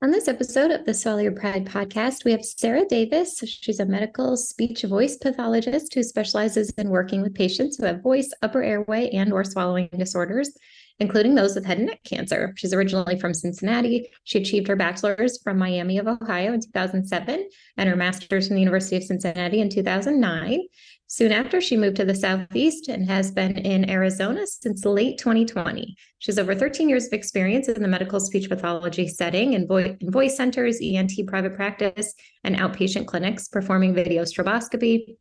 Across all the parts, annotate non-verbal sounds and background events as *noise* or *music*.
On this episode of the Swallow Your Pride podcast, we have Sara Davis. She's a medical speech voice pathologist who specializes in working with patients who have voice, upper airway, and or swallowing disorders, including those with head and neck cancer. She's originally from Cincinnati. She achieved her bachelor's from Miami of Ohio in 2007 and her master's from the University of Cincinnati in 2009. Soon after, she moved to the Southeast and has been in Arizona since late 2020. She has over 13 years of experience in the medical speech pathology setting in, vo- in voice centers, ENT private practice, and outpatient clinics, performing video stroboscopy,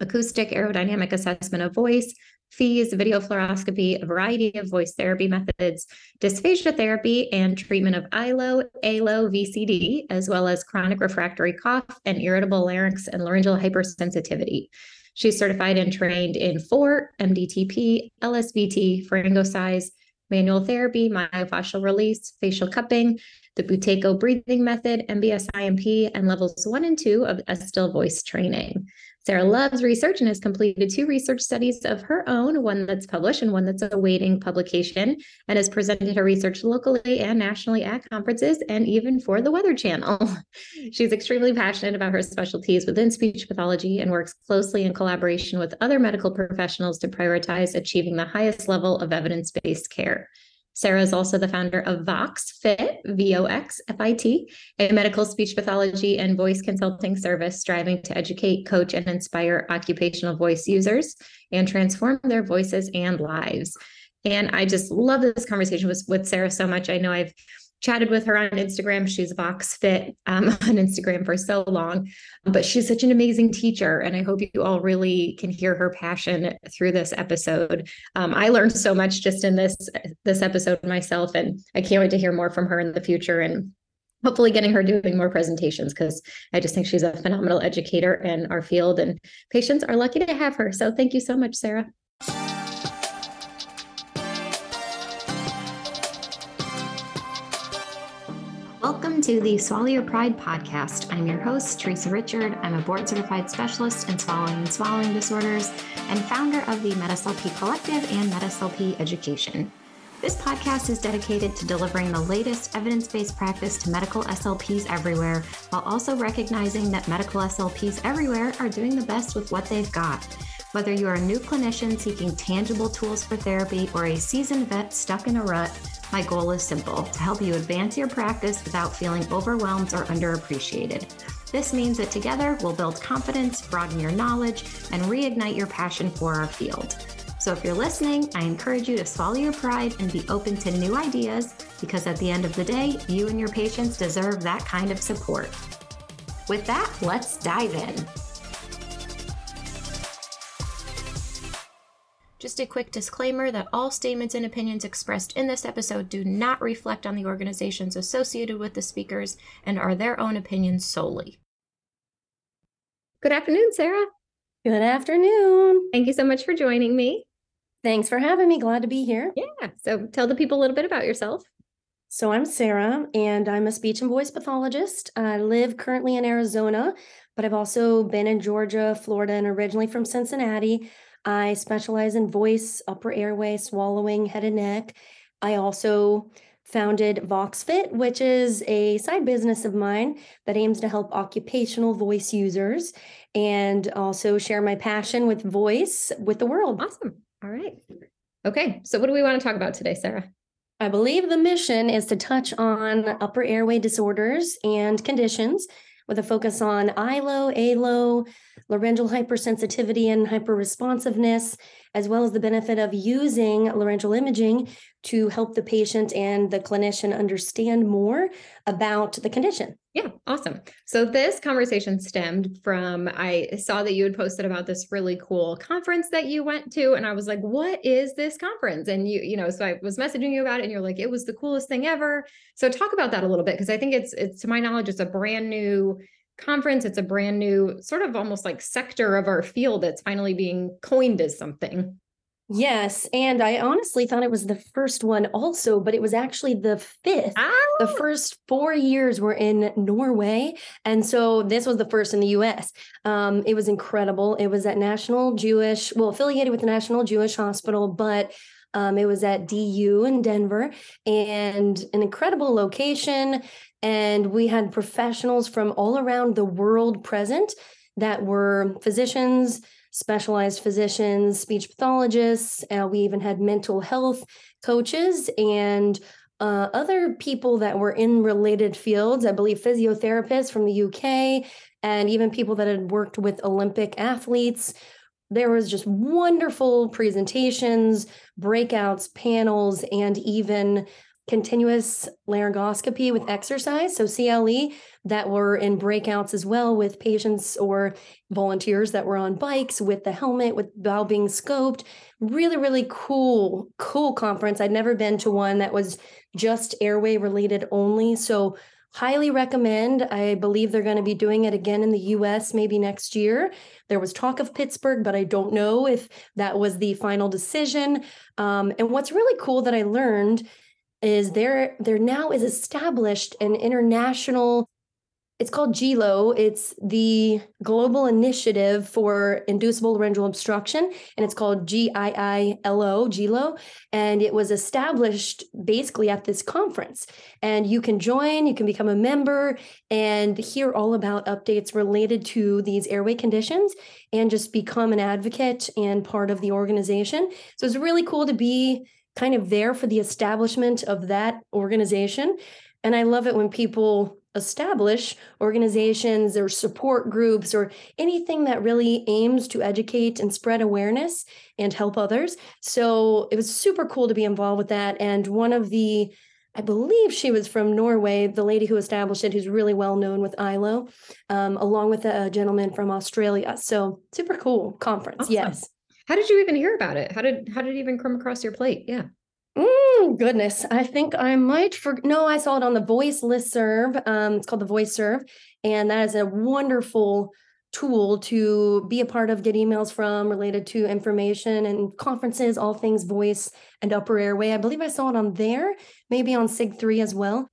acoustic aerodynamic assessment of voice, FEES, video fluoroscopy, a variety of voice therapy methods, dysphagia therapy, and treatment of ILO, ALO, VCD, as well as chronic refractory cough and irritable larynx and laryngeal hypersensitivity. She's certified and trained in FORT, MDTP, LSVT, Pharyngocise, manual therapy, myofascial release, facial cupping, the Buteyko breathing method, MBS-IMP, and levels one and two of Estill voice training. Sara loves research and has completed two research studies of her own, one that's published and one that's awaiting publication, and has presented her research locally and nationally at conferences and even for the Weather Channel. *laughs* She's extremely passionate about her specialties within speech pathology and works closely in collaboration with other medical professionals to prioritize achieving the highest level of evidence based care. Sara is also the founder of Vox Fit, V O X F I T, a medical speech pathology and voice consulting service striving to educate, coach, and inspire occupational voice users and transform their voices and lives. And I just love this conversation with, with Sara so much. I know I've chatted with her on Instagram. She's Vox Fit um, *laughs* on Instagram for so long, but she's such an amazing teacher. And I hope you all really can hear her passion through this episode. Um, I learned so much just in this this episode myself, and I can't wait to hear more from her in the future and hopefully getting her doing more presentations because I just think she's a phenomenal educator in our field and patients are lucky to have her. So thank you so much, Sara. To the Swallow Your Pride podcast. I'm your host, Teresa Richard. I'm a board certified specialist in swallowing and swallowing disorders and founder of the MedSLP Collective and MedSLP Education. This podcast is dedicated to delivering the latest evidence based practice to medical SLPs everywhere, while also recognizing that medical SLPs everywhere are doing the best with what they've got. Whether you are a new clinician seeking tangible tools for therapy or a seasoned vet stuck in a rut, my goal is simple to help you advance your practice without feeling overwhelmed or underappreciated. This means that together we'll build confidence, broaden your knowledge, and reignite your passion for our field. So if you're listening, I encourage you to swallow your pride and be open to new ideas because at the end of the day, you and your patients deserve that kind of support. With that, let's dive in. Just a quick disclaimer that all statements and opinions expressed in this episode do not reflect on the organizations associated with the speakers and are their own opinions solely. Good afternoon, Sara. Good afternoon. Thank you so much for joining me. Thanks for having me. Glad to be here. Yeah. So tell the people a little bit about yourself. So I'm Sara, and I'm a speech and voice pathologist. I live currently in Arizona, but I've also been in Georgia, Florida, and originally from Cincinnati. I specialize in voice, upper airway, swallowing, head and neck. I also founded VoxFit, which is a side business of mine that aims to help occupational voice users and also share my passion with voice with the world. Awesome. All right. Okay. So, what do we want to talk about today, Sara? I believe the mission is to touch on upper airway disorders and conditions with a focus on ILO, ALO, laryngeal hypersensitivity and hyperresponsiveness, as well as the benefit of using laryngeal imaging to help the patient and the clinician understand more about the condition. Yeah, awesome. So this conversation stemmed from I saw that you had posted about this really cool conference that you went to and I was like, "What is this conference?" And you you know, so I was messaging you about it and you're like, "It was the coolest thing ever." So talk about that a little bit because I think it's it's to my knowledge it's a brand new conference. It's a brand new sort of almost like sector of our field that's finally being coined as something. Yes. And I honestly thought it was the first one also, but it was actually the fifth. Oh. The first four years were in Norway. And so this was the first in the US. Um, it was incredible. It was at National Jewish, well, affiliated with the National Jewish Hospital, but Um, it was at DU in Denver and an incredible location. And we had professionals from all around the world present that were physicians, specialized physicians, speech pathologists. Uh, we even had mental health coaches and uh, other people that were in related fields. I believe physiotherapists from the UK and even people that had worked with Olympic athletes. There was just wonderful presentations, breakouts, panels, and even continuous laryngoscopy with exercise, so CLE, that were in breakouts as well with patients or volunteers that were on bikes with the helmet, with while being scoped. Really, really cool, cool conference. I'd never been to one that was just airway related only. So highly recommend. I believe they're going to be doing it again in the US maybe next year. There was talk of Pittsburgh, but I don't know if that was the final decision. Um, and what's really cool that I learned is there there now is established an international it's called GLO. It's the Global Initiative for Inducible Laryngeal Obstruction, and it's called GIILO, GLO. And it was established basically at this conference. And you can join, you can become a member, and hear all about updates related to these airway conditions and just become an advocate and part of the organization. So it's really cool to be kind of there for the establishment of that organization. And I love it when people establish organizations or support groups or anything that really aims to educate and spread awareness and help others. So it was super cool to be involved with that. And one of the I believe she was from Norway, the lady who established it, who's really well known with ILO, um, along with a gentleman from Australia. So super cool conference. Awesome. Yes. How did you even hear about it? How did how did it even come across your plate? Yeah. Mm, goodness, I think I might for no, I saw it on the Voice list serve. Um, it's called the Voice Serve, and that is a wonderful tool to be a part of, get emails from related to information and conferences, all things voice and upper airway. I believe I saw it on there, maybe on SIG three as well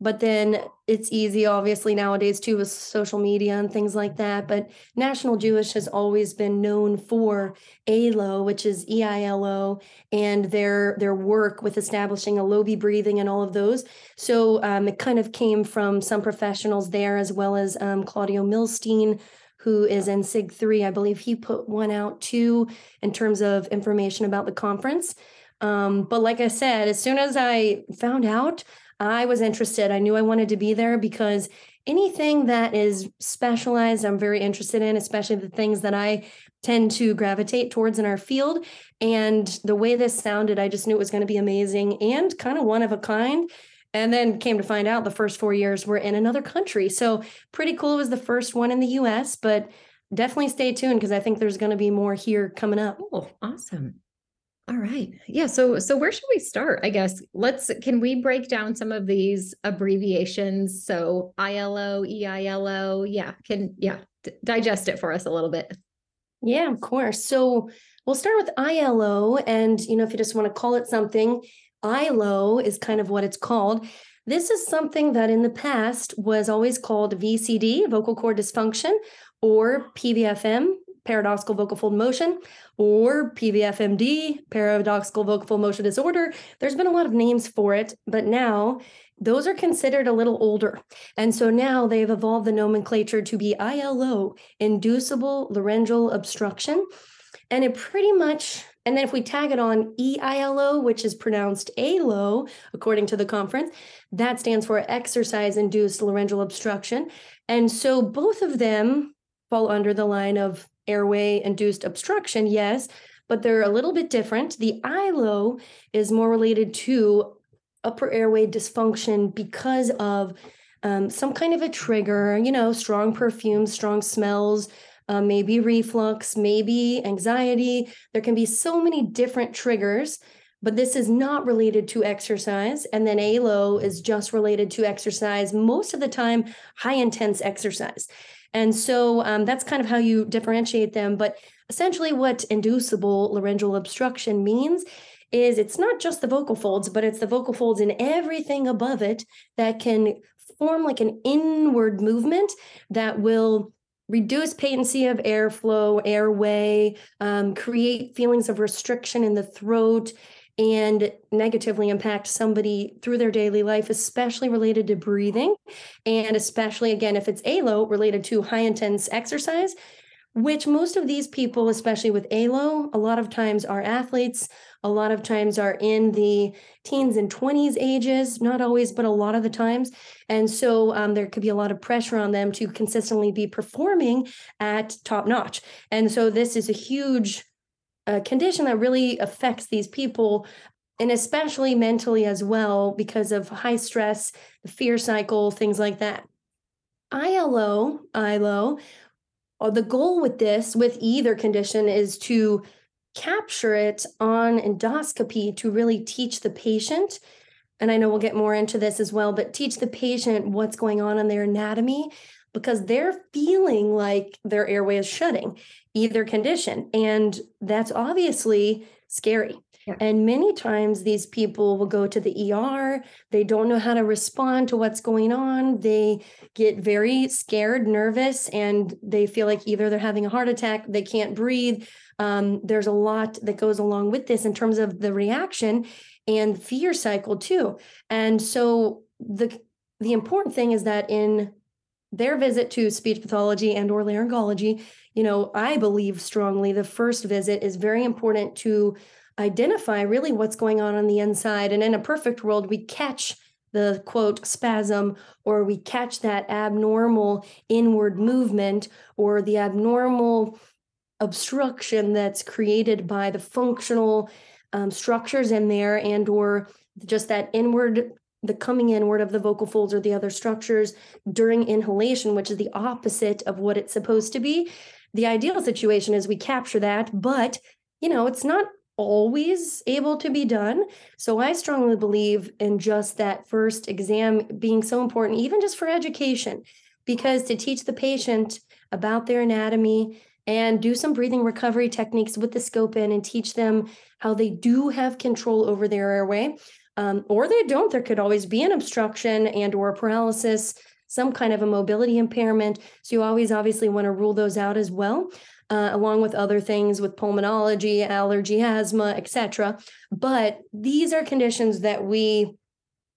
but then it's easy obviously nowadays too with social media and things like that. But national jewish has always been known for alo which is eilo and their their work with establishing a lobi breathing and all of those. So um, it kind of came from some professionals there as well as um, claudio milstein who is in sig 3 i believe he put one out too in terms of information about the conference. Um, but like i said as soon as i found out I was interested. I knew I wanted to be there because anything that is specialized, I'm very interested in, especially the things that I tend to gravitate towards in our field. And the way this sounded, I just knew it was going to be amazing and kind of one of a kind. And then came to find out the first four years were in another country. So pretty cool. It was the first one in the US, but definitely stay tuned because I think there's going to be more here coming up. Oh, awesome. All right. Yeah. So so where should we start? I guess let's can we break down some of these abbreviations? So ILO, EILO. Yeah. Can yeah, d- digest it for us a little bit. Yeah, of course. So we'll start with ILO and you know if you just want to call it something, ILO is kind of what it's called. This is something that in the past was always called VCD, vocal cord dysfunction, or PVFM, paradoxical vocal fold motion, or PVFMD, paradoxical vocal fold motion disorder. There's been a lot of names for it, but now those are considered a little older. And so now they've evolved the nomenclature to be ILO, inducible laryngeal obstruction. And it pretty much, and then if we tag it on EILO, which is pronounced ALO, according to the conference, that stands for exercise induced laryngeal obstruction. And so both of them fall under the line of airway induced obstruction, yes, but they're a little bit different. The ILO is more related to upper airway dysfunction because of um, some kind of a trigger, you know, strong perfumes, strong smells, uh, maybe reflux, maybe anxiety. There can be so many different triggers, but this is not related to exercise. And then ALO is just related to exercise, most of the time, high intense exercise. And so um, that's kind of how you differentiate them. But essentially, what inducible laryngeal obstruction means is it's not just the vocal folds, but it's the vocal folds and everything above it that can form like an inward movement that will reduce patency of airflow, airway, um, create feelings of restriction in the throat. And negatively impact somebody through their daily life, especially related to breathing. And especially, again, if it's ALO related to high intense exercise, which most of these people, especially with ALO, a lot of times are athletes, a lot of times are in the teens and 20s ages, not always, but a lot of the times. And so um, there could be a lot of pressure on them to consistently be performing at top notch. And so this is a huge uh, condition that really affects these people and especially mentally as well because of high stress, the fear cycle, things like that. ILO, ILO uh, the goal with this, with either condition, is to capture it on endoscopy to really teach the patient. And I know we'll get more into this as well, but teach the patient what's going on in their anatomy because they're feeling like their airway is shutting, either condition. And that's obviously scary. Yeah. And many times these people will go to the ER. They don't know how to respond to what's going on. They get very scared, nervous, and they feel like either they're having a heart attack, they can't breathe. Um, there's a lot that goes along with this in terms of the reaction and fear cycle too. And so the the important thing is that in their visit to speech pathology and or laryngology, you know, I believe strongly the first visit is very important to identify really what's going on on the inside. And in a perfect world, we catch the quote spasm, or we catch that abnormal inward movement or the abnormal obstruction that's created by the functional um, structures in there and or just that inward the coming inward of the vocal folds or the other structures during inhalation which is the opposite of what it's supposed to be the ideal situation is we capture that but you know it's not always able to be done. So I strongly believe in just that first exam being so important, even just for education, because to teach the patient about their anatomy and do some breathing recovery techniques with the scope in and teach them how they do have control over their airway. Um, or they don't there could always be an obstruction and or paralysis some kind of a mobility impairment so you always obviously want to rule those out as well uh, along with other things with pulmonology, allergy, asthma, etc. But these are conditions that we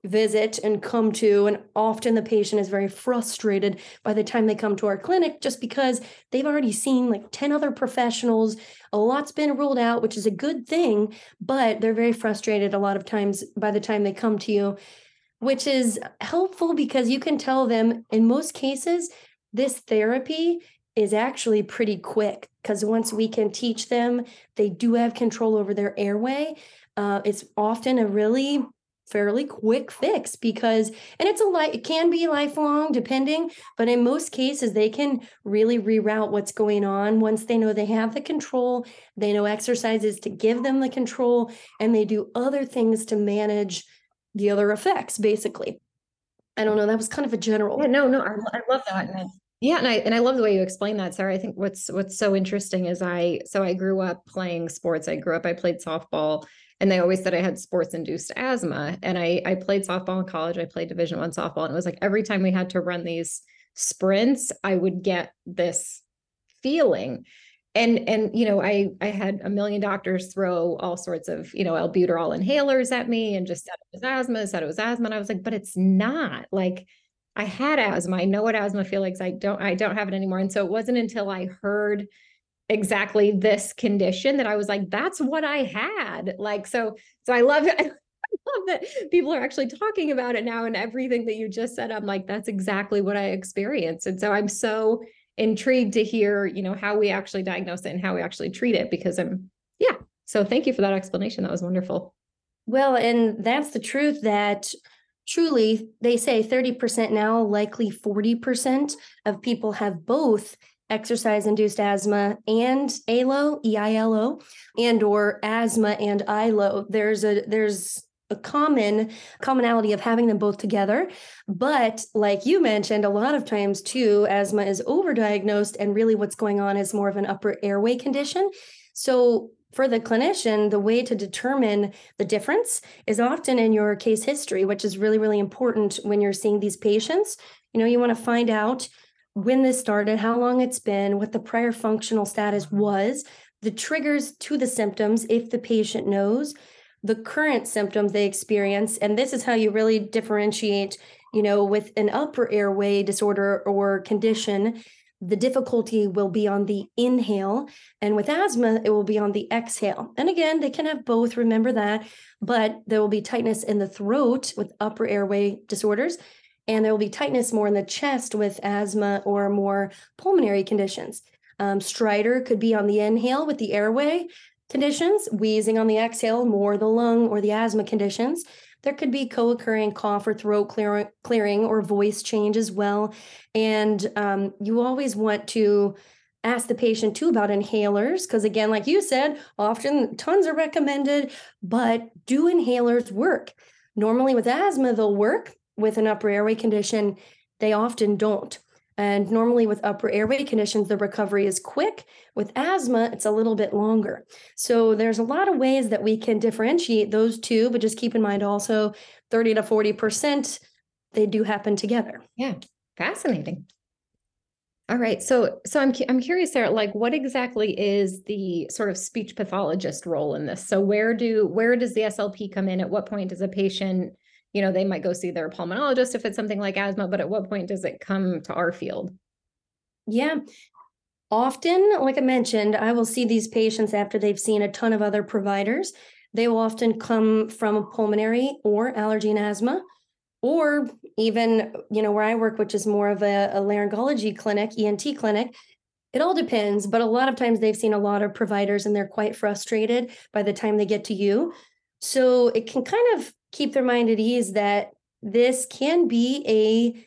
visit and come to and often the patient is very frustrated by the time they come to our clinic just because they've already seen like 10 other professionals a lot's been ruled out which is a good thing but they're very frustrated a lot of times by the time they come to you which is helpful because you can tell them in most cases this therapy is actually pretty quick because once we can teach them, they do have control over their airway. Uh, it's often a really fairly quick fix because and it's a life it can be lifelong depending but in most cases they can really reroute what's going on once they know they have the control they know exercises to give them the control and they do other things to manage the other effects basically i don't know that was kind of a general yeah, no no I, I love that and yeah, and I and I love the way you explain that, Sara. I think what's what's so interesting is I so I grew up playing sports. I grew up I played softball, and they always said I had sports induced asthma. And I I played softball in college. I played Division One softball, and it was like every time we had to run these sprints, I would get this feeling. And and you know, I I had a million doctors throw all sorts of you know albuterol inhalers at me and just said it was asthma, said it was asthma, and I was like, but it's not like I had asthma. I know what asthma feels like. I don't I don't have it anymore. And so it wasn't until I heard exactly this condition that I was like, that's what I had. Like so so I love it. *laughs* I love that people are actually talking about it now and everything that you just said. I'm like, that's exactly what I experienced. And so I'm so intrigued to hear, you know, how we actually diagnose it and how we actually treat it because I'm yeah. So thank you for that explanation. That was wonderful. Well, and that's the truth that truly, they say 30% now, likely 40% of people have both exercise induced asthma and ALO, EILO, and or asthma and ILO. There's a there's a common commonality of having them both together. But like you mentioned, a lot of times too, asthma is overdiagnosed, and really what's going on is more of an upper airway condition. So for the clinician, the way to determine the difference is often in your case history, which is really, really important when you're seeing these patients. You know, you want to find out when this started, how long it's been, what the prior functional status mm-hmm. was, the triggers to the symptoms, if the patient knows, the current symptoms they experience. And this is how you really differentiate, you know, with an upper airway disorder or condition the difficulty will be on the inhale. And with asthma, it will be on the exhale. And again, they can have both, remember that, but there will be tightness in the throat with upper airway disorders. And there will be tightness more in the chest with asthma or more pulmonary conditions. Um, stridor could be on the inhale with the airway conditions, wheezing on the exhale, more the lung or the asthma conditions. There could be co occurring cough or throat clear- clearing or voice change as well. And um, you always want to ask the patient too about inhalers because again like you said often tons are recommended but do inhalers work normally with asthma they'll work with an upper airway condition they often don't and normally with upper airway conditions, the recovery is quick. With asthma, it's a little bit longer. So there's a lot of ways that we can differentiate those two, but just keep in mind also 30 to 40%, they do happen together. Yeah, fascinating. All right. So so I'm I'm curious there like what exactly is the sort of speech pathologist role in this? So where do where does the SLP come in? At what point does a patient you know, they might go see their pulmonologist if it's something like asthma, but at what point does it come to our field? Yeah. Often, like I mentioned, I will see these patients after they've seen a ton of other providers. They will often come from pulmonary or allergy and asthma, or even, you know, where I work, which is more of a, a laryngology clinic, ENT clinic. It all depends, but a lot of times they've seen a lot of providers and they're quite frustrated by the time they get to you. So it can kind of keep their mind at ease that this can be a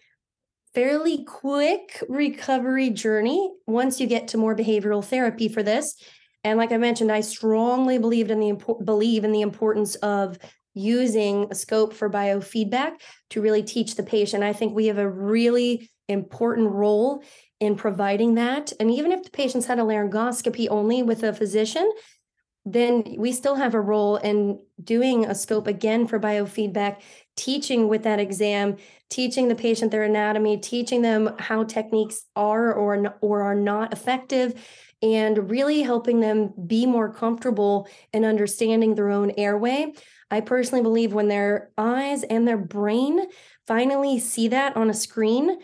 fairly quick recovery journey once you get to more behavioral therapy for this. And like I mentioned, I strongly believed in the believe in the importance of using a scope for biofeedback to really teach the patient. I think we have a really important role in providing that. And even if the patient's had a laryngoscopy only with a physician, then we still have a role in doing a scope again for biofeedback, teaching with that exam, teaching the patient their anatomy, teaching them how techniques are or, or are not effective, and really helping them be more comfortable in understanding their own airway. I personally believe when their eyes and their brain finally see that on a screen,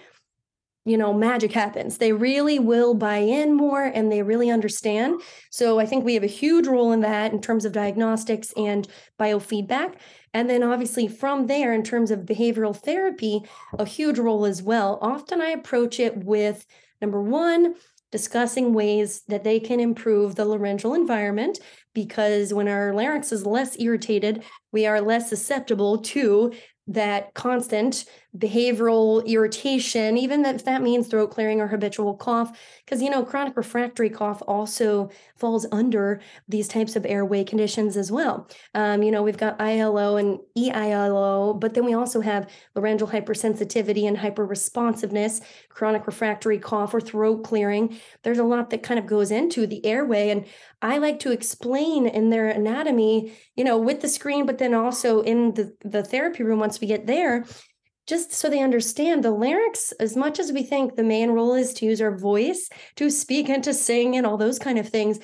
you know, magic happens. They really will buy in more and they really understand. So I think we have a huge role in that in terms of diagnostics and biofeedback. And then obviously from there, in terms of behavioral therapy, a huge role as well. Often I approach it with number one, discussing ways that they can improve the laryngeal environment because when our larynx is less irritated, we are less susceptible to that constant behavioral irritation, even if that means throat clearing or habitual cough, because you know chronic refractory cough also falls under these types of airway conditions as well. Um, you know, we've got ILO and EILO, but then we also have laryngeal hypersensitivity and hyperresponsiveness, chronic refractory cough or throat clearing. There's a lot that kind of goes into the airway, and I like to explain in their anatomy, you know, with the screen, but then also in the the therapy room once we get there just so they understand the larynx as much as we think the main role is to use our voice to speak and to sing and all those kind of things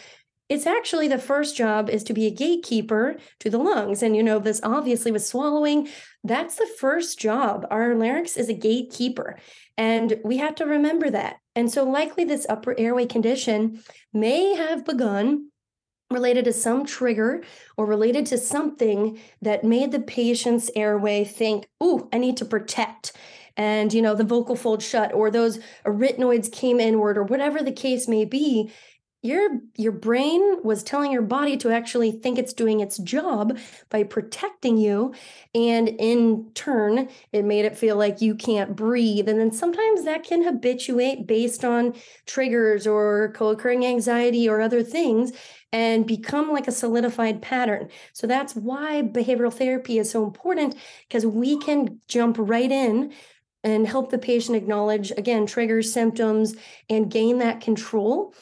it's actually the first job is to be a gatekeeper to the lungs. And you know this obviously with swallowing that's the first job. Our larynx is a gatekeeper. And we have to remember that. And so likely this upper airway condition may have begun related to some trigger or related to something that made the patient's airway think, "Ooh, I need to protect." And you know, the vocal fold shut or those arytenoids came inward or whatever the case may be, your your brain was telling your body to actually think it's doing its job by protecting you. And in turn it made it feel like you can't breathe. And then sometimes that can habituate based on triggers or co-occurring anxiety or other things and become like a solidified pattern. So that's why behavioral therapy is so important because we can jump right in and help the patient acknowledge, again, triggers, symptoms, and gain that control.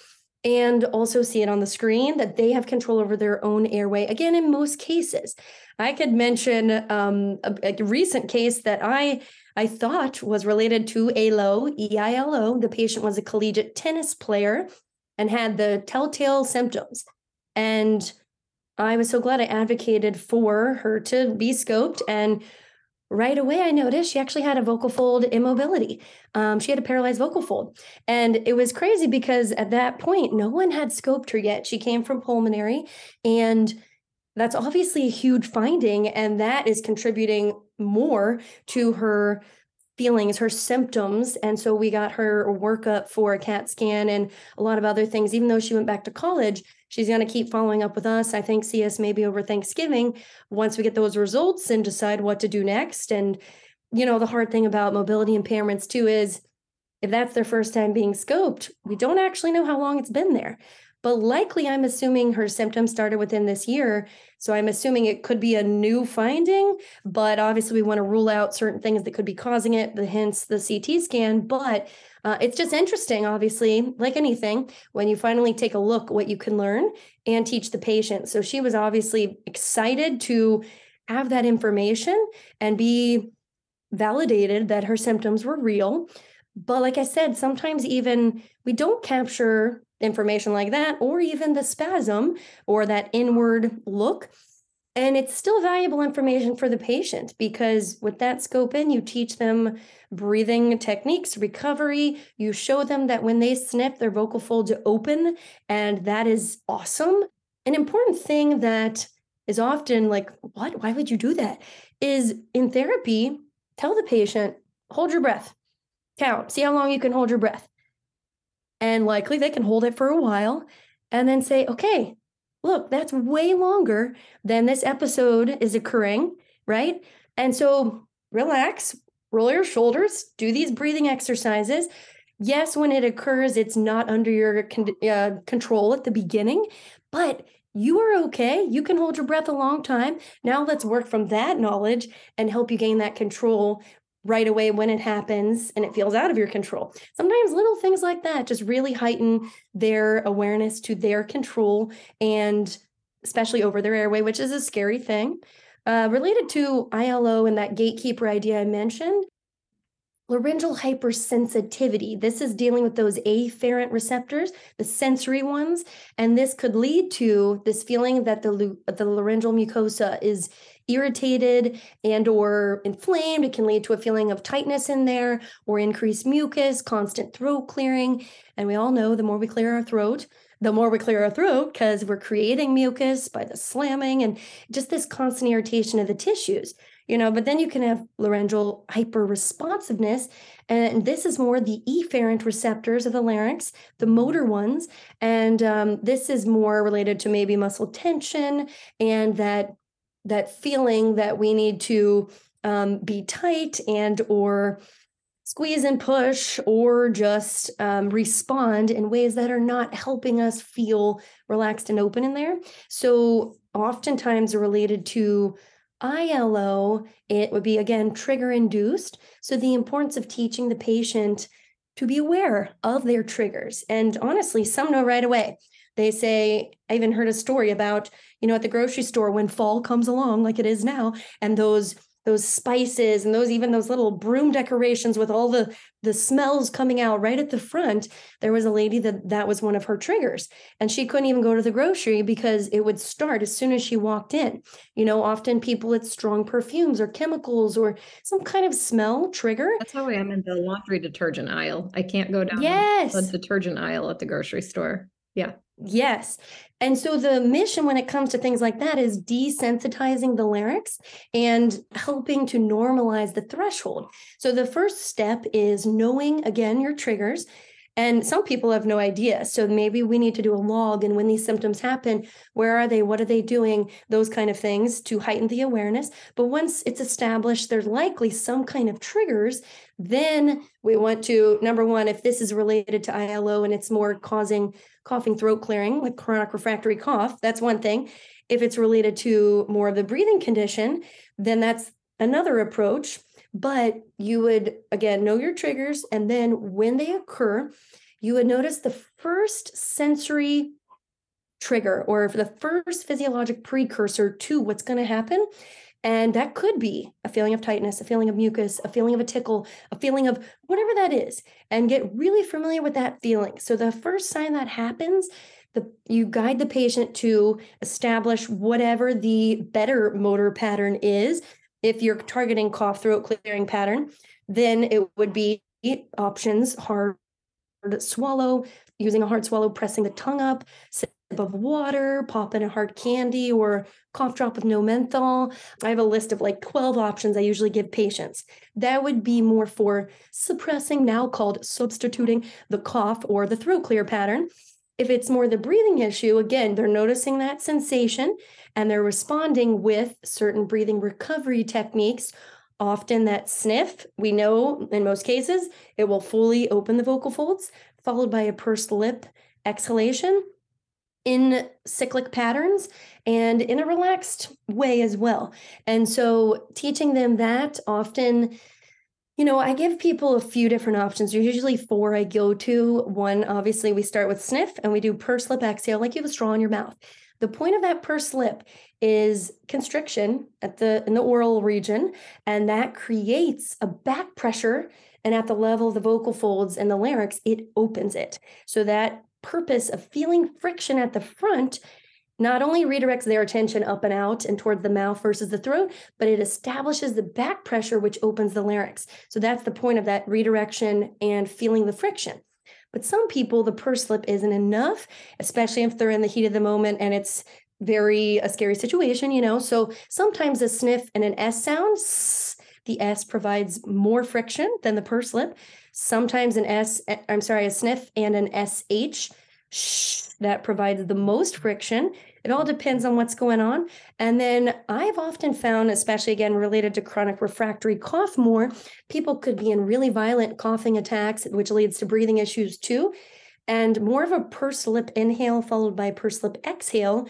And also see it on the screen that they have control over their own airway. Again, in most cases, I could mention um, a, a recent case that I I thought was related to ALO, EILO. The patient was a collegiate tennis player and had the telltale symptoms and I was so glad I advocated for her to be scoped. And right away, I noticed she actually had a vocal fold immobility. Um, she had a paralyzed vocal fold. And it was crazy because at that point, no one had scoped her yet. She came from pulmonary. And that's obviously a huge finding. And that is contributing more to her feelings, her symptoms. And so we got her workup for a CAT scan and a lot of other things. Even though she went back to college, she's going to keep following up with us. I think see us maybe over Thanksgiving once we get those results and decide what to do next. And, you know, the hard thing about mobility impairments too is if that's their first time being scoped, we don't actually know how long it's been there but likely I'm assuming her symptoms started within this year. So I'm assuming it could be a new finding, but obviously we want to rule out certain things that could be causing it, the hence the CT scan. But uh, it's just interesting, obviously, like anything, when you finally take a look what you can learn and teach the patient. So she was obviously excited to have that information and be validated that her symptoms were real. But like I said, sometimes even we don't capture information like that, or even the spasm or that inward look. And it's still valuable information for the patient because with that scope in, you teach them breathing techniques, recovery. You show them that when they snip, their vocal folds open, and that is awesome. An important thing that is often like, what? Why would you do that? Is in therapy, tell the patient, hold your breath, count, see how long you can hold your breath and likely they can hold it for a while and then say, okay, look, that's way longer than this episode is occurring, right? And so relax, roll your shoulders, do these breathing exercises. Yes, when it occurs, it's not under your con- uh, control at the beginning, but you are okay. You can hold your breath a long time. Now let's work from that knowledge and help you gain that control right away when it happens and it feels out of your control. Sometimes little things like that just really heighten their awareness to their control and especially over their airway, which is a scary thing. Uh, related to ILO and that gatekeeper idea I mentioned, laryngeal hypersensitivity. This is dealing with those afferent receptors, the sensory ones, and this could lead to this feeling that the, the laryngeal mucosa is irritated and or inflamed it can lead to a feeling of tightness in there or increased mucus constant throat clearing. And we all know the more we clear our throat the more we clear our throat because we're creating mucus by the slamming and just this constant irritation of the tissues you know? But then you can have laryngeal hyperresponsiveness and this is more the efferent receptors of the larynx the motor ones and um, this is more related to maybe muscle tension and that that feeling that we need to um, be tight and or squeeze and push or just um, respond in ways that are not helping us feel relaxed and open in there so oftentimes related to ILO, it would be again trigger induced. So, the importance of teaching the patient to be aware of their triggers. And honestly, some know right away. They say, I even heard a story about, you know, at the grocery store when fall comes along, like it is now, and those those spices and those even those little broom decorations with all the the smells coming out right at the front. There was a lady that that was one of her triggers and she couldn't even go to the grocery because it would start as soon as she walked in. You know often people it's strong perfumes or chemicals or some kind of smell trigger. That's how i am in the laundry detergent aisle. I can't go down yes. the detergent aisle at the grocery store yeah Yes. And so the mission when it comes to things like that is desensitizing the larynx and helping to normalize the threshold. So the first step is knowing again your triggers and some people have no idea. So maybe we need to do a log and when these symptoms happen, where are they? What are they doing? Those kind of things to heighten the awareness. But once it's established, there's likely some kind of triggers. Then we want to, number one, if this is related to ILO and it's more causing coughing, throat clearing, like chronic refractory cough, that's one thing. If it's related to more of the breathing condition, then that's another approach but you would again know your triggers and then when they occur you would notice the first sensory trigger or the first physiologic precursor to what's going to happen and that could be a feeling of tightness, a feeling of mucus, a feeling of a tickle, a feeling of whatever that is, and get really familiar with that feeling. So, the first sign that happens, the you guide the patient to establish whatever the better motor pattern is. If you're targeting cough throat clearing pattern, then it would be options hard swallow, using a hard swallow, pressing the tongue up, sip of water, pop in a hard candy, or cough drop with no menthol. I have a list of like 12 options I usually give patients. That would be more for suppressing, now called substituting the cough or the throat clear pattern. If it's more the breathing issue, again, they're noticing that sensation and they're responding with certain breathing recovery techniques. Often that sniff, we know in most cases, it will fully open the vocal folds, followed by a pursed lip exhalation in cyclic patterns and in a relaxed way as well. And so teaching them that often you know, I give people a few different options. There's usually four I go to. One, obviously, we start with sniff and we do pursed lip exhale, like you have a straw in your mouth. The point of that pursed lip is constriction at the in the oral region, and that creates a back pressure. And at the level of the vocal folds and the larynx, it opens it. So that purpose of feeling friction at the front not only redirects their attention up and out and towards the mouth versus the throat, but it establishes the back pressure, which opens the larynx. So that's the point of that redirection and feeling the friction. But some people, the pursed lip isn't enough, especially if they're in the heat of the moment and it's very a scary situation, you know. So sometimes a sniff and an S sound, the S provides more friction than the purse lip. Sometimes an S, I'm sorry, a sniff and an SH shh, that provides the most friction. It all depends on what's going on. And then I've often found, especially again related to chronic refractory cough, more people could be in really violent coughing attacks, which leads to breathing issues too. And more of a pursed lip inhale followed by pursed lip exhale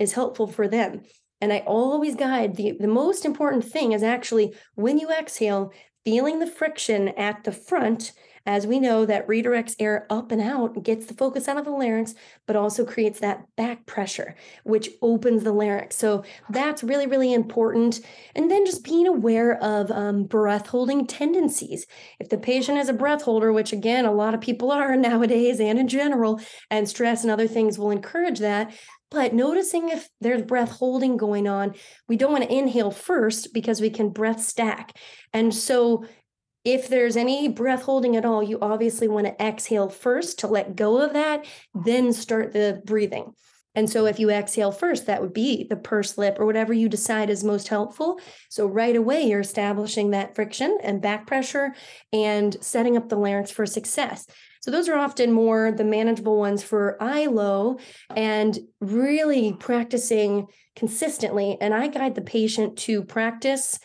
is helpful for them. And I always guide the, the most important thing is actually when you exhale, feeling the friction at the front as we know, that redirects air up and out, gets the focus out of the larynx, but also creates that back pressure, which opens the larynx. So that's really, really important. And then just being aware of um, breath holding tendencies. If the patient is a breath holder, which again, a lot of people *laughs* are nowadays and in general, and stress and other things will encourage that, but noticing if there's breath holding going on, we don't want to inhale first because we can breath stack. And so if there's any breath holding at all, you obviously want to exhale first to let go of that, then start the breathing. And so if you exhale first, that would be the purse lip or whatever you decide is most helpful. So right away, you're establishing that friction and back pressure and setting up the larynx for success. So those are often more the manageable ones for ILO and really practicing consistently. And I guide the patient to practice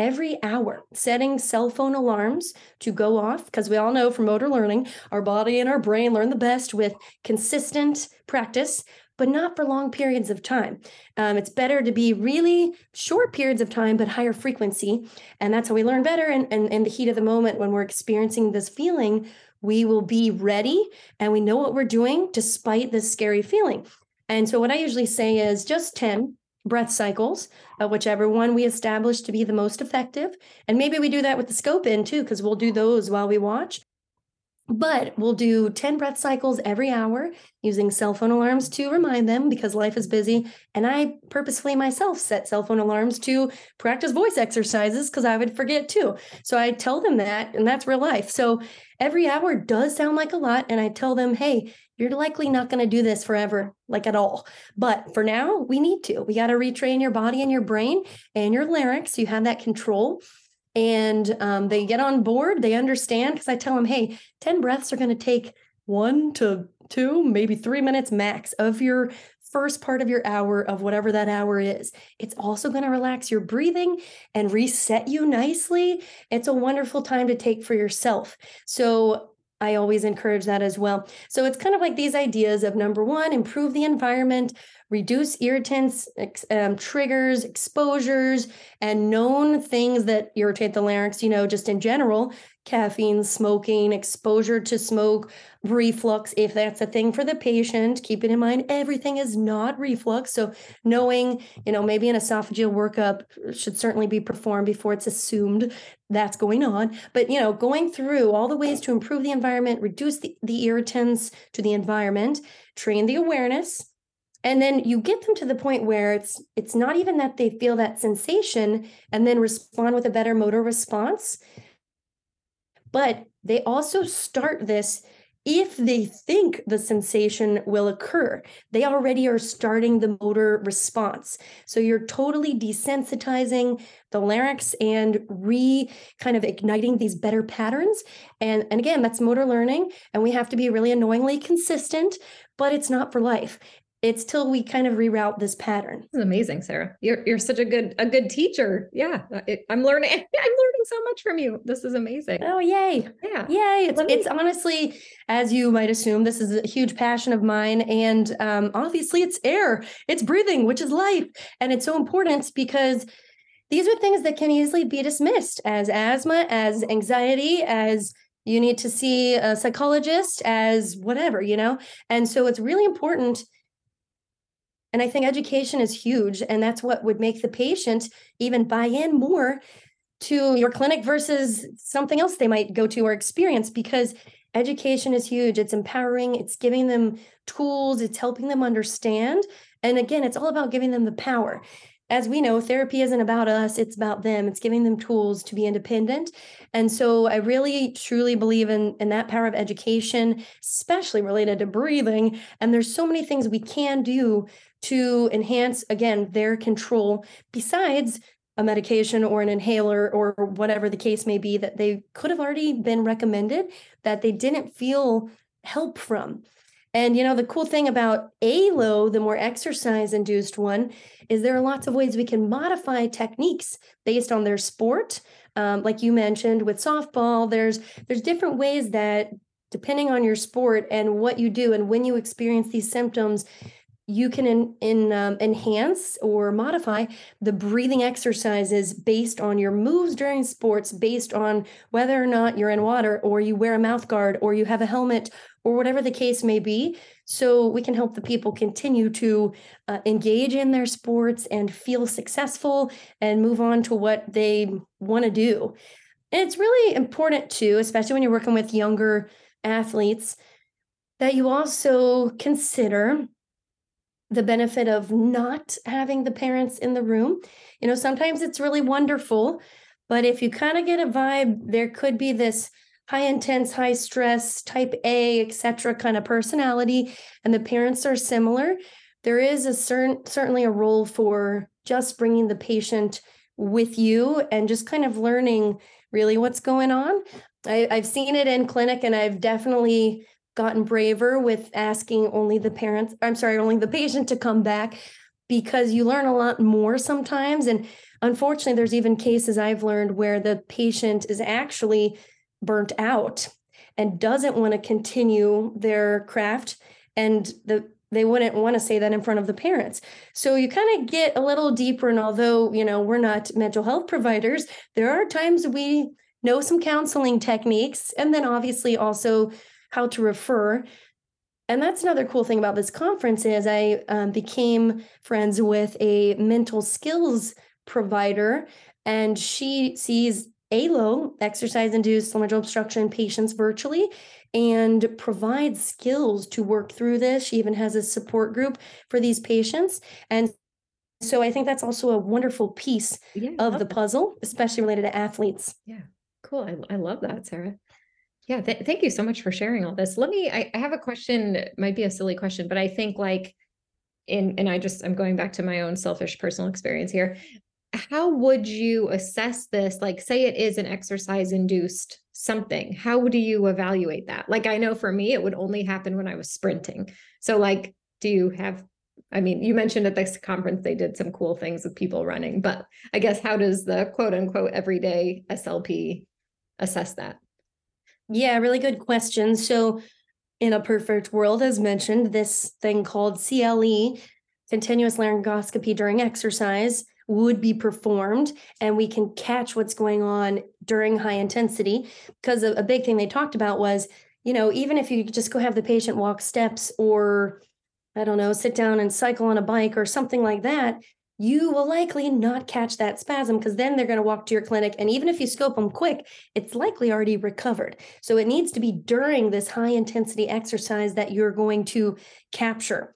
every hour, setting cell phone alarms to go off, because we all know from motor learning, our body and our brain learn the best with consistent practice, but not for long periods of time. Um, it's better to be really short periods of time, but higher frequency. And that's how we learn better. And in, the heat of the moment, when we're experiencing this feeling, we will be ready and we know what we're doing despite this scary feeling. And so, what I usually say is just 10 breath cycles, uh, whichever one we establish to be the most effective. And maybe we do that with the scope in too, because we'll do those while we watch. But we'll do 10 breath cycles every hour using cell phone alarms to remind them because life is busy. And I purposefully myself set cell phone alarms to practice voice exercises because I would forget too. So I tell them that, and that's real life. So every hour does sound like a lot. And I tell them, hey, you're likely not going to do this forever, like at all. But for now, we need to. We got to retrain your body and your brain and your larynx. So you have that control and um, they get on board they understand because i tell them hey 10 breaths are going to take one to two maybe three minutes max of your first part of your hour of whatever that hour is. It's also going to relax your breathing and reset you nicely. It's a wonderful time to take for yourself. So I always encourage that as well. So it's kind of like these ideas of number one, improve the environment, reduce irritants, um, triggers, exposures, and known things that irritate the larynx, you know, just in general, caffeine, smoking, exposure to smoke, reflux, if that's a thing for the patient. Keeping in mind, everything is not reflux. So, knowing, you know, maybe an esophageal workup should certainly be performed before it's assumed that's going on. But, you know, going through all the ways to improve the environment, reduce the, the irritants to the environment, train the awareness, and then you get them to the point where it's it's not even that they feel that sensation and then respond with a better motor response but they also start this if they think the sensation will occur. They already are starting the motor response. So you're totally desensitizing the larynx and re kind of igniting these better patterns. And, and again, that's motor learning. And we have to be really annoyingly consistent, but it's not for life it's till we kind of reroute this pattern. This is amazing, Sara. You're you're such a good a good teacher. Yeah, it, I'm learning. *laughs* I'm learning so much from you. This is amazing. Oh yay! Yeah, yay! It's, me... it's honestly, as you might assume, this is a huge passion of mine, and um, obviously, it's air, it's breathing, which is life, and it's so important because these are things that can easily be dismissed as asthma, as anxiety, as you need to see a psychologist, as whatever, you know. And so, it's really important and I think education is huge. And that's what would make the patient even buy in more to your clinic versus something else they might go to or experience because education is huge. It's empowering, it's giving them tools, it's helping them understand. And again, it's all about giving them the power. As we know, therapy isn't about us, it's about them. It's giving them tools to be independent. And so I really truly believe in, in that power of education, especially related to breathing. And there's so many things we can do to enhance, again, their control besides a medication or an inhaler or whatever the case may be that they could have already been recommended that they didn't feel help from. And you know, the cool thing about EILO, the more exercise induced one, is there are lots of ways we can modify techniques based on their sport. Um, like you mentioned with softball, there's there's different ways that depending on your sport and what you do and when you experience these symptoms, you can in, in, um, enhance or modify the breathing exercises based on your moves during sports, based on whether or not you're in water or you wear a mouth guard or you have a helmet or whatever the case may be. So we can help the people continue to uh, engage in their sports and feel successful and move on to what they want to do. And it's really important too, especially when you're working with younger athletes, that you also consider the benefit of not having the parents in the room. You know, sometimes it's really wonderful, but if you kind of get a vibe, there could be this high intense, high stress, type A, etc. kind of personality, and the parents are similar. There is a certain certainly a role for just bringing the patient with you and just kind of learning really what's going on. I, I've seen it in clinic, and I've definitely gotten braver with asking only the parents, I'm sorry, only the patient to come back because you learn a lot more sometimes. And unfortunately, there's even cases I've learned where the patient is actually burnt out and doesn't want to continue their craft and the they wouldn't want to say that in front of the parents. So you kind of get a little deeper and although, you know, we're not mental health providers, there are times we know some counseling techniques and then obviously also how to refer and that's another cool thing about this conference is i um, became friends with a mental skills provider and she sees EILO exercise induced laryngeal obstruction patients virtually and provides skills to work through this. She even has a support group for these patients. And so i think that's also a wonderful piece yeah, of the puzzle especially related to athletes. Yeah cool. I, I love that Sara. Yeah, th- thank you so much for sharing all this. Let me, I, I have a question, might be a silly question, but I think like in, and I just, I'm going back to my own selfish personal experience here. How would you assess this? Like, say it is an exercise induced something. How do you evaluate that? Like, I know for me, it would only happen when I was sprinting. So, like, do you have I mean, you mentioned at this conference they did some cool things with people running, but I guess how does the quote unquote everyday SLP assess that? Yeah, really good question. So, in a perfect world, as mentioned, this thing called CLE, continuous laryngoscopy during exercise would be performed and we can catch what's going on during high intensity because a, big thing they talked about was you know even if you just go have the patient walk steps or i don't know sit down and cycle on a bike or something like that you will likely not catch that spasm because then they're going to walk to your clinic. And even if you scope them quick, it's likely already recovered. So it needs to be during this high intensity exercise that you're going to capture.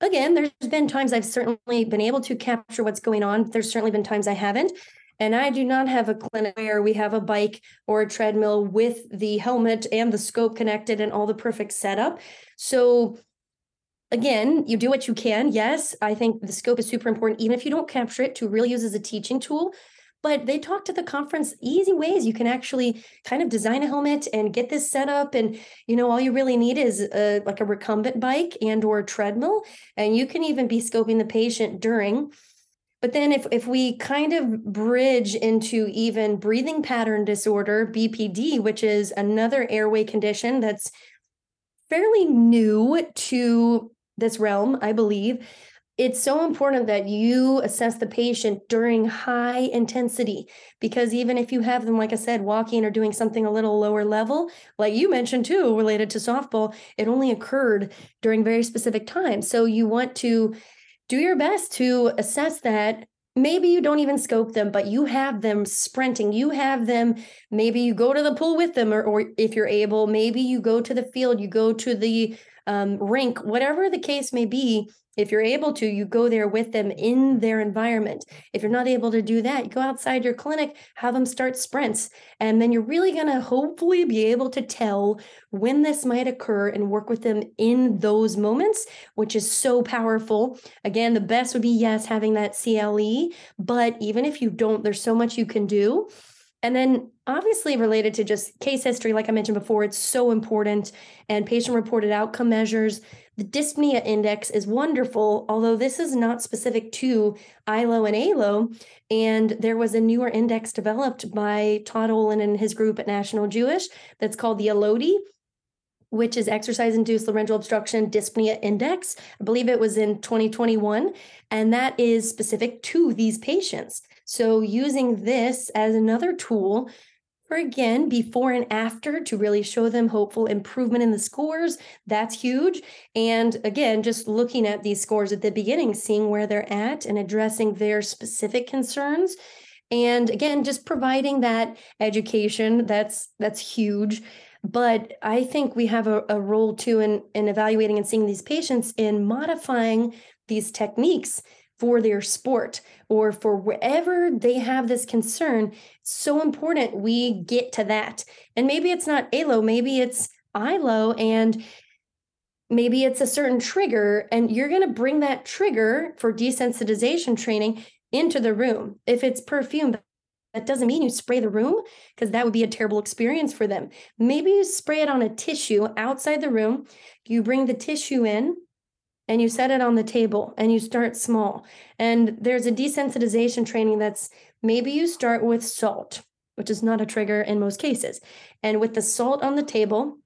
Again, there's been times I've certainly been able to capture what's going on. There's certainly been times I haven't. And I do not have a clinic where we have a bike or a treadmill with the helmet and the scope connected and all the perfect setup. So again, you do what you can. Yes, I think the scope is super important, even if you don't capture it, to really use as a teaching tool. But they talked at the conference easy ways you can actually kind of design a helmet and get this set up. And you know, all you really need is a, like a recumbent bike and or treadmill, and you can even be scoping the patient during. But then if if we kind of bridge into even breathing pattern disorder, BPD, which is another airway condition that's fairly new to this realm, I believe, it's so important that you assess the patient during high intensity because even if you have them like i said walking or doing something a little lower level like you mentioned too related to softball it only occurred during very specific times. So you want to do your best to assess that. Maybe you don't even scope them but you have them sprinting. You have them maybe you go to the pool with them or, or if you're able maybe you go to the field you go to the um, rink, whatever the case may be, if you're able to, you go there with them in their environment. If you're not able to do that, you go outside your clinic, have them start sprints. And then you're really going to hopefully be able to tell when this might occur and work with them in those moments, which is so powerful. Again, the best would be, yes, having that CLE. But even if you don't, there's so much you can do. And then, obviously, related to just case history, like I mentioned before, it's so important. And patient reported outcome measures. The dyspnea index is wonderful, although this is not specific to ILO and EILO. And there was a newer index developed by Tod Olin and his group at National Jewish that's called the EILODI, which is exercise induced laryngeal obstruction dyspnea index. I believe it was in 2021. And that is specific to these patients. So, using this as another tool for again before and after to really show them hopeful improvement in the scores, that's huge. And again, just looking at these scores at the beginning, seeing where they're at and addressing their specific concerns. And again, just providing that education that's that's huge but i think we have a, a, role too in, in evaluating and seeing these patients in modifying these techniques for their sport or for wherever they have this concern. It's so important we get to that. And maybe it's not EILO, maybe it's ILO, and maybe it's a certain trigger, and you're going to bring that trigger for desensitization training into the room. If it's perfume, that doesn't mean you spray the room because that would be a terrible experience for them. Maybe you spray it on a tissue outside the room. You bring the tissue in and you set it on the table and you start small. And there's a desensitization training that's maybe you start with salt, which is not a trigger in most cases. And with the salt on the table,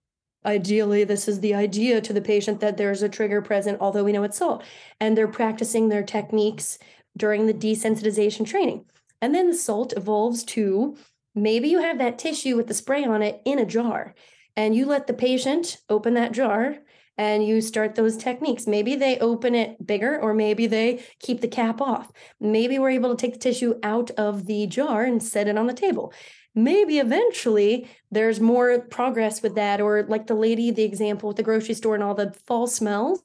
ideally, this is the idea to the patient that there's a trigger present, although we know it's salt. And they're practicing their techniques during the desensitization training. And then the salt evolves to maybe you have that tissue with the spray on it in a jar and you let the patient open that jar and you start those techniques. Maybe they open it bigger, or maybe they keep the cap off. Maybe we're able to take the tissue out of the jar and set it on the table. Maybe eventually there's more progress with that, or like the lady, the example with the grocery store and all the fall smells.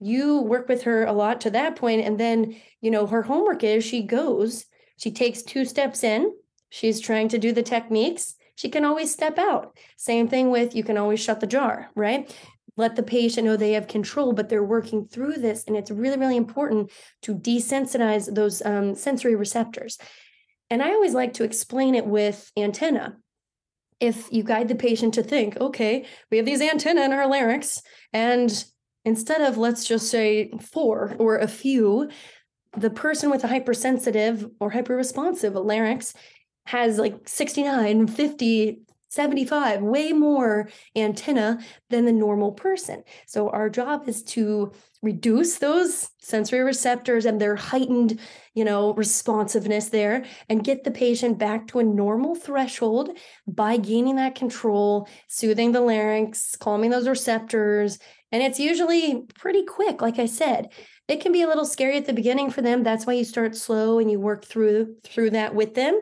You work with her a lot to that point, and then you know her homework is she goes, she takes two steps in, she's trying to do the techniques she can always step out. Same thing with you can always shut the jar, right? Let the patient know they have control, but they're working through this. And it's really, really important to desensitize those um, sensory receptors. And I always like to explain it with antenna. If you guide the patient to think, okay, we have these antenna in our larynx, and instead of let's just say four or a few, the person with a hypersensitive or hyperresponsive larynx has like 69, 50 75, way more antenna than the normal person. So our job is to reduce those sensory receptors and their heightened, you know, responsiveness there and get the patient back to a normal threshold by gaining that control, soothing the larynx, calming those receptors, and it's usually pretty quick like I said. It can be a little scary at the beginning for them. That's why you start slow and you work through through that with them.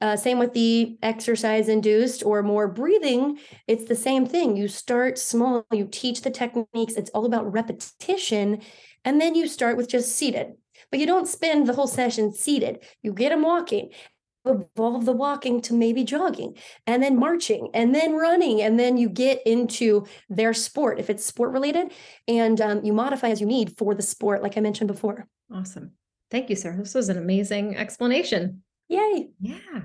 Uh, same with the exercise induced or more breathing. It's the same thing. You start small, you teach the techniques. It's all about repetition. And then you start with just seated. But you don't spend the whole session seated. You get them walking, evolve the walking to maybe jogging and then marching and then running. And then you get into their sport if it's sport related and um, you modify as you need for the sport, like I mentioned before. Awesome. Thank you, sir. This was an amazing explanation. Yay. Yeah.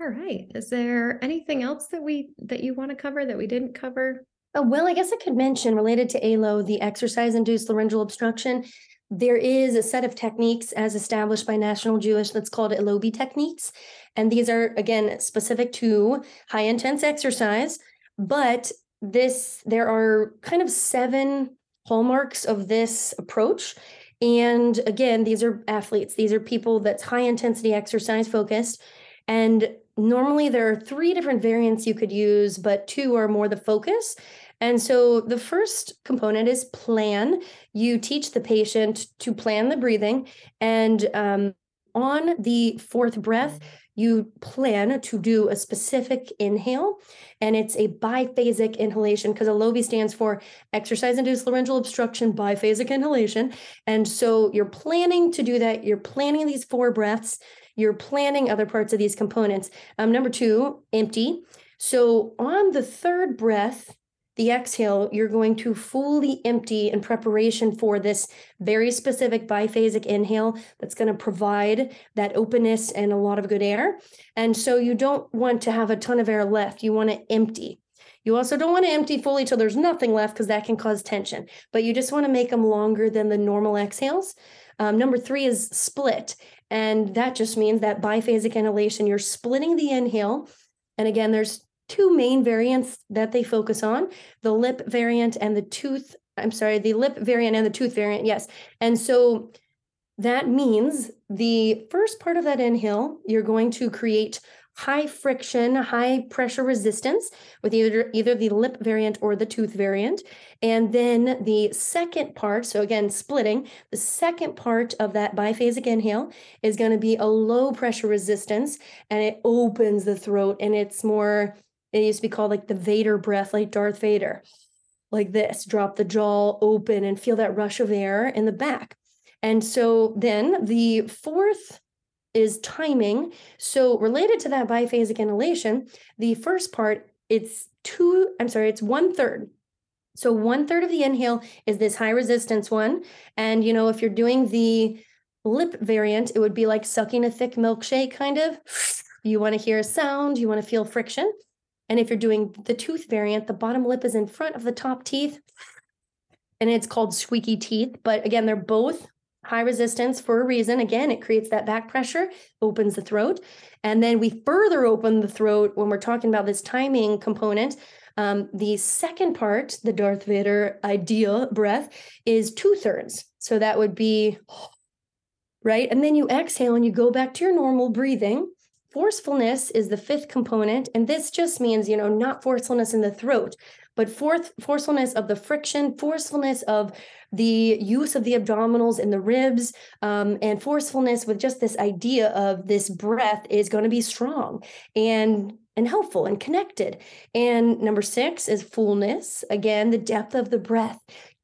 All right. Is there anything else that we that you want to cover that we didn't cover? Oh, well, I guess I could mention related to EILO, the exercise induced laryngeal obstruction. There is a set of techniques as established by National Jewish that's called EILOBI techniques. And these are, again, specific to high intense exercise. But this, there are kind of seven hallmarks of this approach. And again, these are athletes, these are people that's high intensity exercise focused. And normally there are three different variants you could use, but two are more the focus. And so the first component is plan. You teach the patient to plan the breathing. And um, on the fourth breath, you plan to do a specific inhale, and it's a biphasic inhalation because EILOBI stands for exercise induced laryngeal obstruction biphasic inhalation. And so you're planning to do that. You're planning these four breaths. You're planning other parts of these components. Um, number two, empty. So on the third breath, the exhale, you're going to fully empty in preparation for this very specific biphasic inhale that's going to provide that openness and a lot of good air. And so you don't want to have a ton of air left. You want to empty. You also don't want to empty fully till there's nothing left because that can cause tension, but you just want to make them longer than the normal exhales. Um, number three is split. And that just means that biphasic inhalation, you're splitting the inhale. And again, there's two main variants that they focus on the lip variant and the tooth. I'm sorry, the lip variant and the tooth variant. Yes. And so that means the first part of that inhale, you're going to create high friction, high pressure resistance with either either the lip variant or the tooth variant. And then the second part, so again, splitting, the second part of that biphasic inhale is going to be a low pressure resistance and it opens the throat and it's more it used to be called like the Vader breath, like Darth Vader, like this, drop the jaw open and feel that rush of air in the back. And so then the fourth is timing. So related to that biphasic inhalation, the first part, it's two, I'm sorry, it's one third. So one third of the inhale is this high resistance one. And you know, if you're doing the lip variant, it would be like sucking a thick milkshake kind of. You want to hear a sound, you want to feel friction. And if you're doing the tooth variant, the bottom lip is in front of the top teeth and it's called squeaky teeth. But again, they're both high resistance for a reason. Again, it creates that back pressure, opens the throat. And then we further open the throat when we're talking about this timing component. Um, the second part, the Darth Vader ideal breath, is two thirds. So that would be right. And then you exhale and you go back to your normal breathing. Forcefulness is the fifth component, and this just means, you know, not forcefulness in the throat, but forth, forcefulness of the friction, forcefulness of the use of the abdominals and the ribs, um, and forcefulness with just this idea of this breath is going to be strong and and helpful and connected. And number six is fullness. Again, the depth of the breath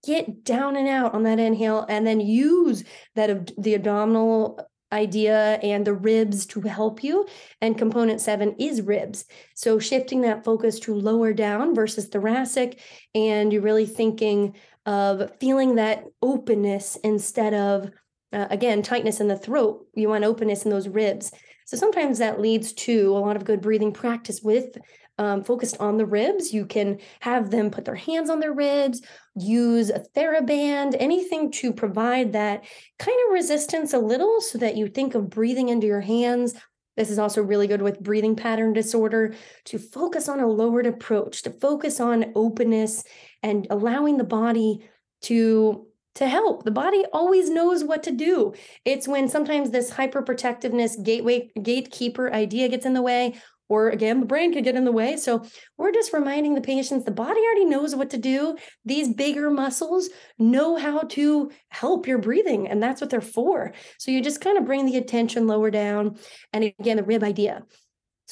get down and out on that inhale and then use that the abdominal idea and the ribs to help you. And component seven is ribs. So shifting that focus to lower down versus thoracic, and you're really thinking of feeling that openness instead of, uh, again, tightness in the throat. You want openness in those ribs. So sometimes that leads to a lot of good breathing practice with um, focused on the ribs. You can have them put their hands on their ribs, use a TheraBand, anything to provide that kind of resistance a little so that you think of breathing into your hands, This is also really good with breathing pattern disorder to focus on a lowered approach, to focus on openness and allowing the body to to help. The body always knows what to do. It's when sometimes this hyperprotectiveness gateway gatekeeper idea gets in the way or again the brain could get in the way so we're just reminding the patients the body already knows what to do these bigger muscles know how to help your breathing and that's what they're for so you just kind of bring the attention lower down and again the rib idea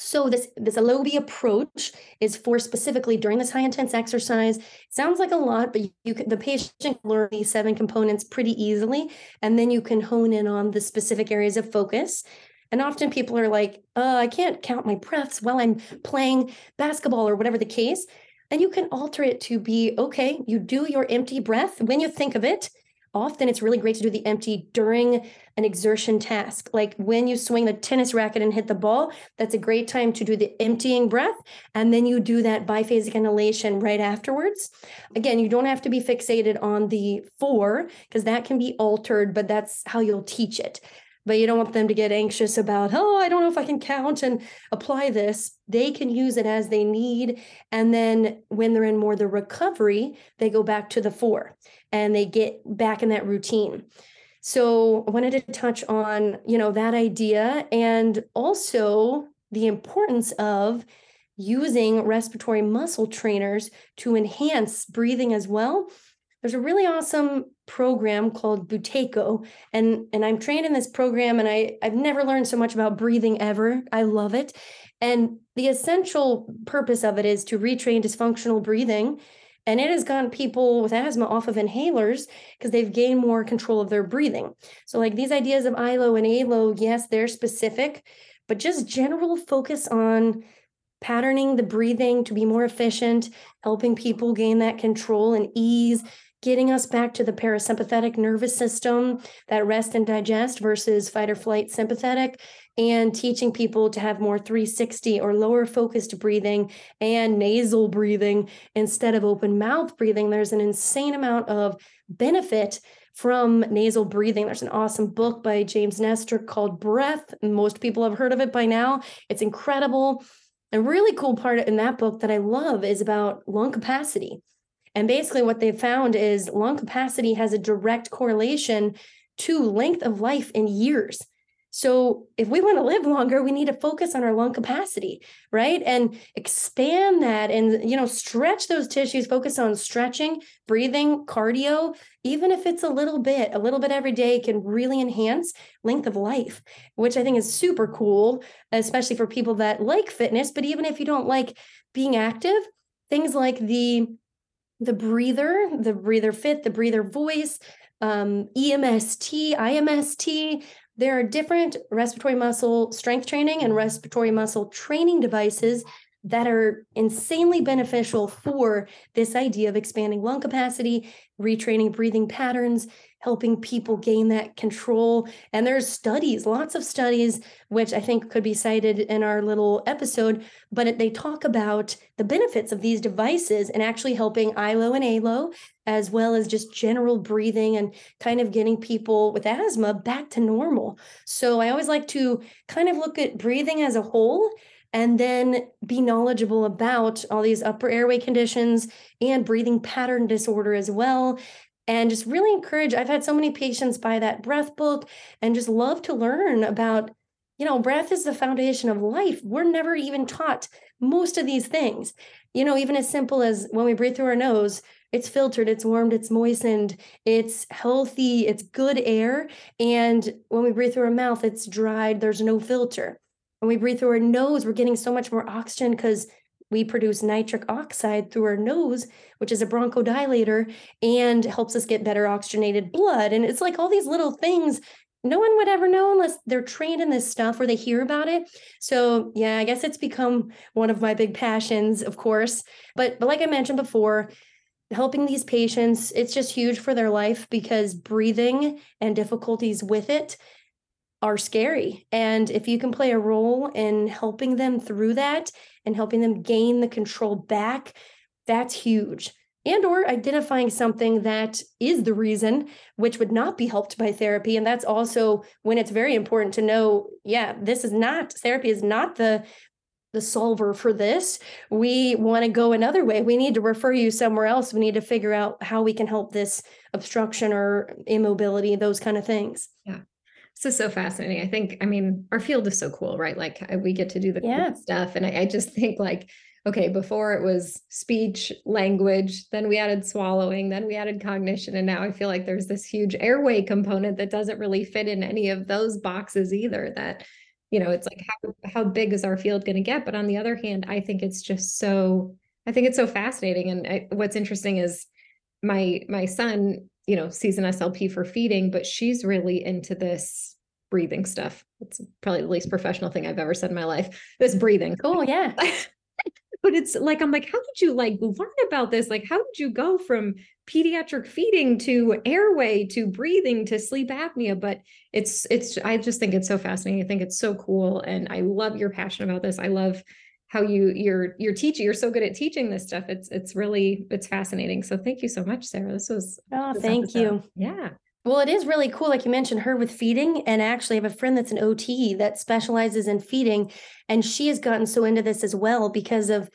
so this this EILOBI approach is for specifically during this high intense exercise. Sounds like a lot, but you can, the patient can learn these seven components pretty easily, and then you can hone in on the specific areas of focus. And often people are like, uh, I can't count my breaths while I'm playing basketball or whatever the case. And you can alter it to be okay, you do your empty breath when you think of it. Often it's really great to do the empty during an exertion task. Like when you swing the tennis racket and hit the ball, that's a great time to do the emptying breath. And then you do that biphasic inhalation right afterwards. Again, you don't have to be fixated on the four because that can be altered, but that's how you'll teach it but you don't want them to get anxious about, oh, I don't know if I can count and apply this. They can use it as they need. And then when they're in more the recovery, they go back to the four and they get back in that routine. So I wanted to touch on, you know, that idea and also the importance of using respiratory muscle trainers to enhance breathing as well there's a really awesome program called Buteyko and and I'm trained in this program and I I've never learned so much about breathing ever. I love it. And the essential purpose of it is to retrain dysfunctional breathing and it has gotten people with asthma off of inhalers because they've gained more control of their breathing. So like these ideas of ILO and EILO, yes, they're specific, but just general focus on patterning the breathing to be more efficient, helping people gain that control and ease getting us back to the parasympathetic nervous system, that rest and digest versus fight or flight sympathetic, and teaching people to have more 360 or lower focused breathing and nasal breathing instead of open mouth breathing. There's an insane amount of benefit from nasal breathing. There's an awesome book by James Nestor called Breath. Most people have heard of it by now. It's incredible. A really cool part in that book that I love is about lung capacity. And basically, what they found is lung capacity has a direct correlation to length of life in years. So, if we want to live longer, we need to focus on our lung capacity, right? And expand that and, you know, stretch those tissues, focus on stretching, breathing, cardio, even if it's a little bit, a little bit every day can really enhance length of life, which I think is super cool, especially for people that like fitness. But even if you don't like being active, things like the the breather, the breather fit, the breather voice, um, EMST, IMST. There are different respiratory muscle strength training and respiratory muscle training devices that are insanely beneficial for this idea of expanding lung capacity, retraining breathing patterns, helping people gain that control. And there's studies, lots of studies, which I think could be cited in our little episode, but they talk about the benefits of these devices and actually helping ILO and EILO, as well as just general breathing and kind of getting people with asthma back to normal. So I always like to kind of look at breathing as a whole and then be knowledgeable about all these upper airway conditions and breathing pattern disorder as well. And just really encourage i've had so many patients buy that breath book and just love to learn about you know breath is the foundation of life. We're never even taught most of these things. You know even as simple as when we breathe through our nose it's filtered it's warmed it's moistened it's healthy it's good air. And when we breathe through our mouth it's dried there's no filter when we breathe through our nose we're getting so much more oxygen because we produce nitric oxide through our nose, which is a bronchodilator and helps us get better oxygenated blood. And it's like all these little things no one would ever know unless they're trained in this stuff or they hear about it. So, yeah, I guess it's become one of my big passions, of course. But but like I mentioned before, helping these patients, it's just huge for their life because breathing and difficulties with it are scary. And if you can play a role in helping them through that and helping them gain the control back, that's huge. and or identifying something that is the reason which would not be helped by therapy. And that's also when it's very important to know yeah this is not therapy is not the the solver for this. We want to go another way. We need to refer you somewhere else. We need to figure out how we can help this obstruction or immobility those kind of things. Yeah this is so fascinating i think i mean our field is so cool right like we get to do the yeah. cool stuff and I, I just *laughs* think like okay, before it was speech, language, then we added swallowing, then we added cognition. And now I feel like there's this huge airway component that doesn't really fit in any of those boxes either. That, you know, it's like how, how big is our field going to get? But on the other hand, I think it's just so, I think it's so fascinating. And I, what's interesting is my, my son, you know, sees an SLP for feeding, but she's really into this breathing stuff. It's probably the least professional thing I've ever said in my life. This breathing. Cool. Yeah. *laughs* but it's like i'm like how did you like learn about this like how did you go from pediatric feeding to airway to breathing to sleep apnea but it's it's i just think it's so fascinating i think it's so cool and i love your passion about this i love how you you're you're teaching you're so good at teaching this stuff it's it's really it's fascinating so thank you so much Sara this was oh this thank episode. you yeah well, it is really cool. Like you mentioned, her with feeding. And actually, I have a friend that's an OT that specializes in feeding. And she has gotten so into this as well because of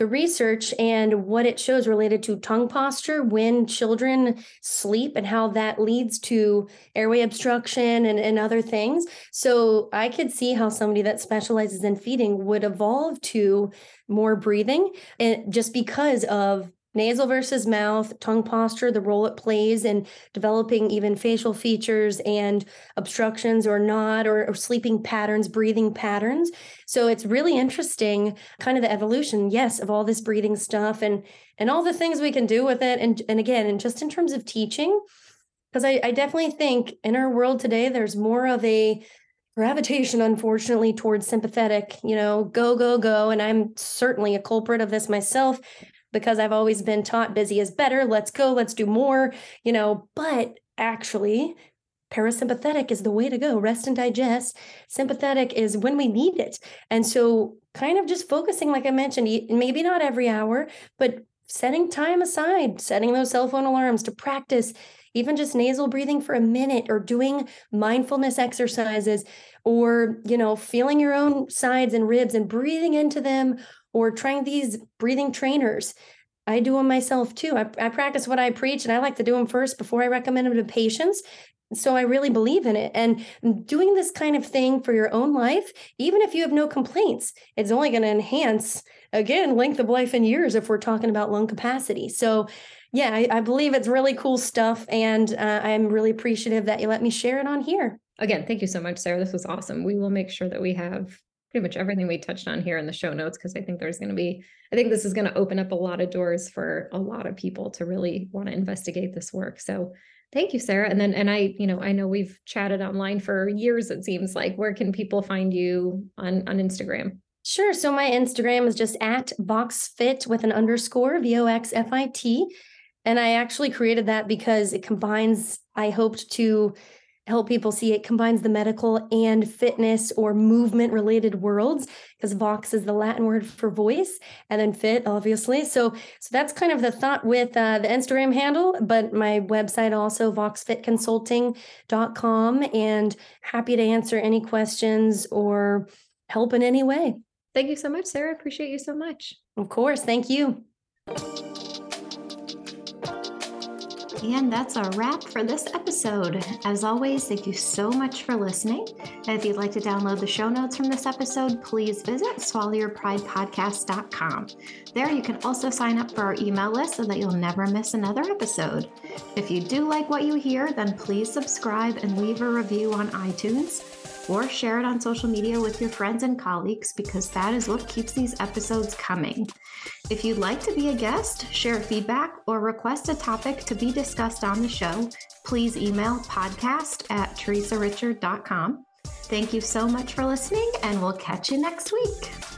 the research and what it shows related to tongue posture when children sleep and how that leads to airway obstruction and, and other things. So I could see how somebody that specializes in feeding would evolve to more breathing and just because of nasal versus mouth, tongue posture, the role it plays in developing even facial features and obstructions or not, or, or, sleeping patterns, breathing patterns. So it's really interesting, kind of the evolution, yes, of all this breathing stuff and and all the things we can do with it. And and again, and just in terms of teaching, because I, I definitely think in our world today, there's more of a gravitation unfortunately towards sympathetic you know go go go and i'm certainly a culprit of this myself because I've always been taught busy is better. Let's go, let's do more, you know, but actually, parasympathetic is the way to go. Rest and digest. Sympathetic is when we need it. And so, kind of just focusing, like I mentioned, maybe not every hour, but setting time aside, setting those cell phone alarms to practice even just nasal breathing for a minute or doing mindfulness exercises or you know feeling your own sides and ribs and breathing into them or trying these breathing trainers. I do them myself too. I, I practice what I preach and I like to do them first before I recommend them to patients. So I really believe in it. And doing this kind of thing for your own life, even if you have no complaints, it's only going to enhance, again, length of life in years if we're talking about lung capacity. So, yeah, I, I believe it's really cool stuff. And uh, I'm really appreciative that you let me share it on here. Again, thank you so much, Sara. This was awesome. We will make sure that we have pretty much everything we touched on here in the show notes because I think there's going to be I think this is going to open up a lot of doors for a lot of people to really want to investigate this work. So thank you Sara and then and I you know I know we've chatted online for years it seems like where can people find you on on Instagram? Sure. So my Instagram is just at voxfit with an underscore V O X F I T. And I actually created that because it combines, I hoped to help people see. It combines the medical and fitness or movement related worlds because vox is the latin word for voice and then fit obviously. So so that's kind of the thought with uh, the instagram handle but my website also voxfitconsulting.com and happy to answer any questions or help in any way. Thank you so much Sara. Appreciate you so much. Of course. Thank you and that's a wrap for this episode. As always, thank you so much for listening. And if you'd like to download the show notes from this episode, please visit swallowyourpridepodcast.com. There, you can also sign up for our email list so that you'll never miss another episode. If you do like what you hear, then please subscribe and leave a review on iTunes or share it on social media with your friends and colleagues because that is what keeps these episodes coming. If you'd like to be a guest, share feedback, or request a topic to be discussed on the show, please email podcast at teresarichard.com. Thank you so much for listening, and we'll catch you next week.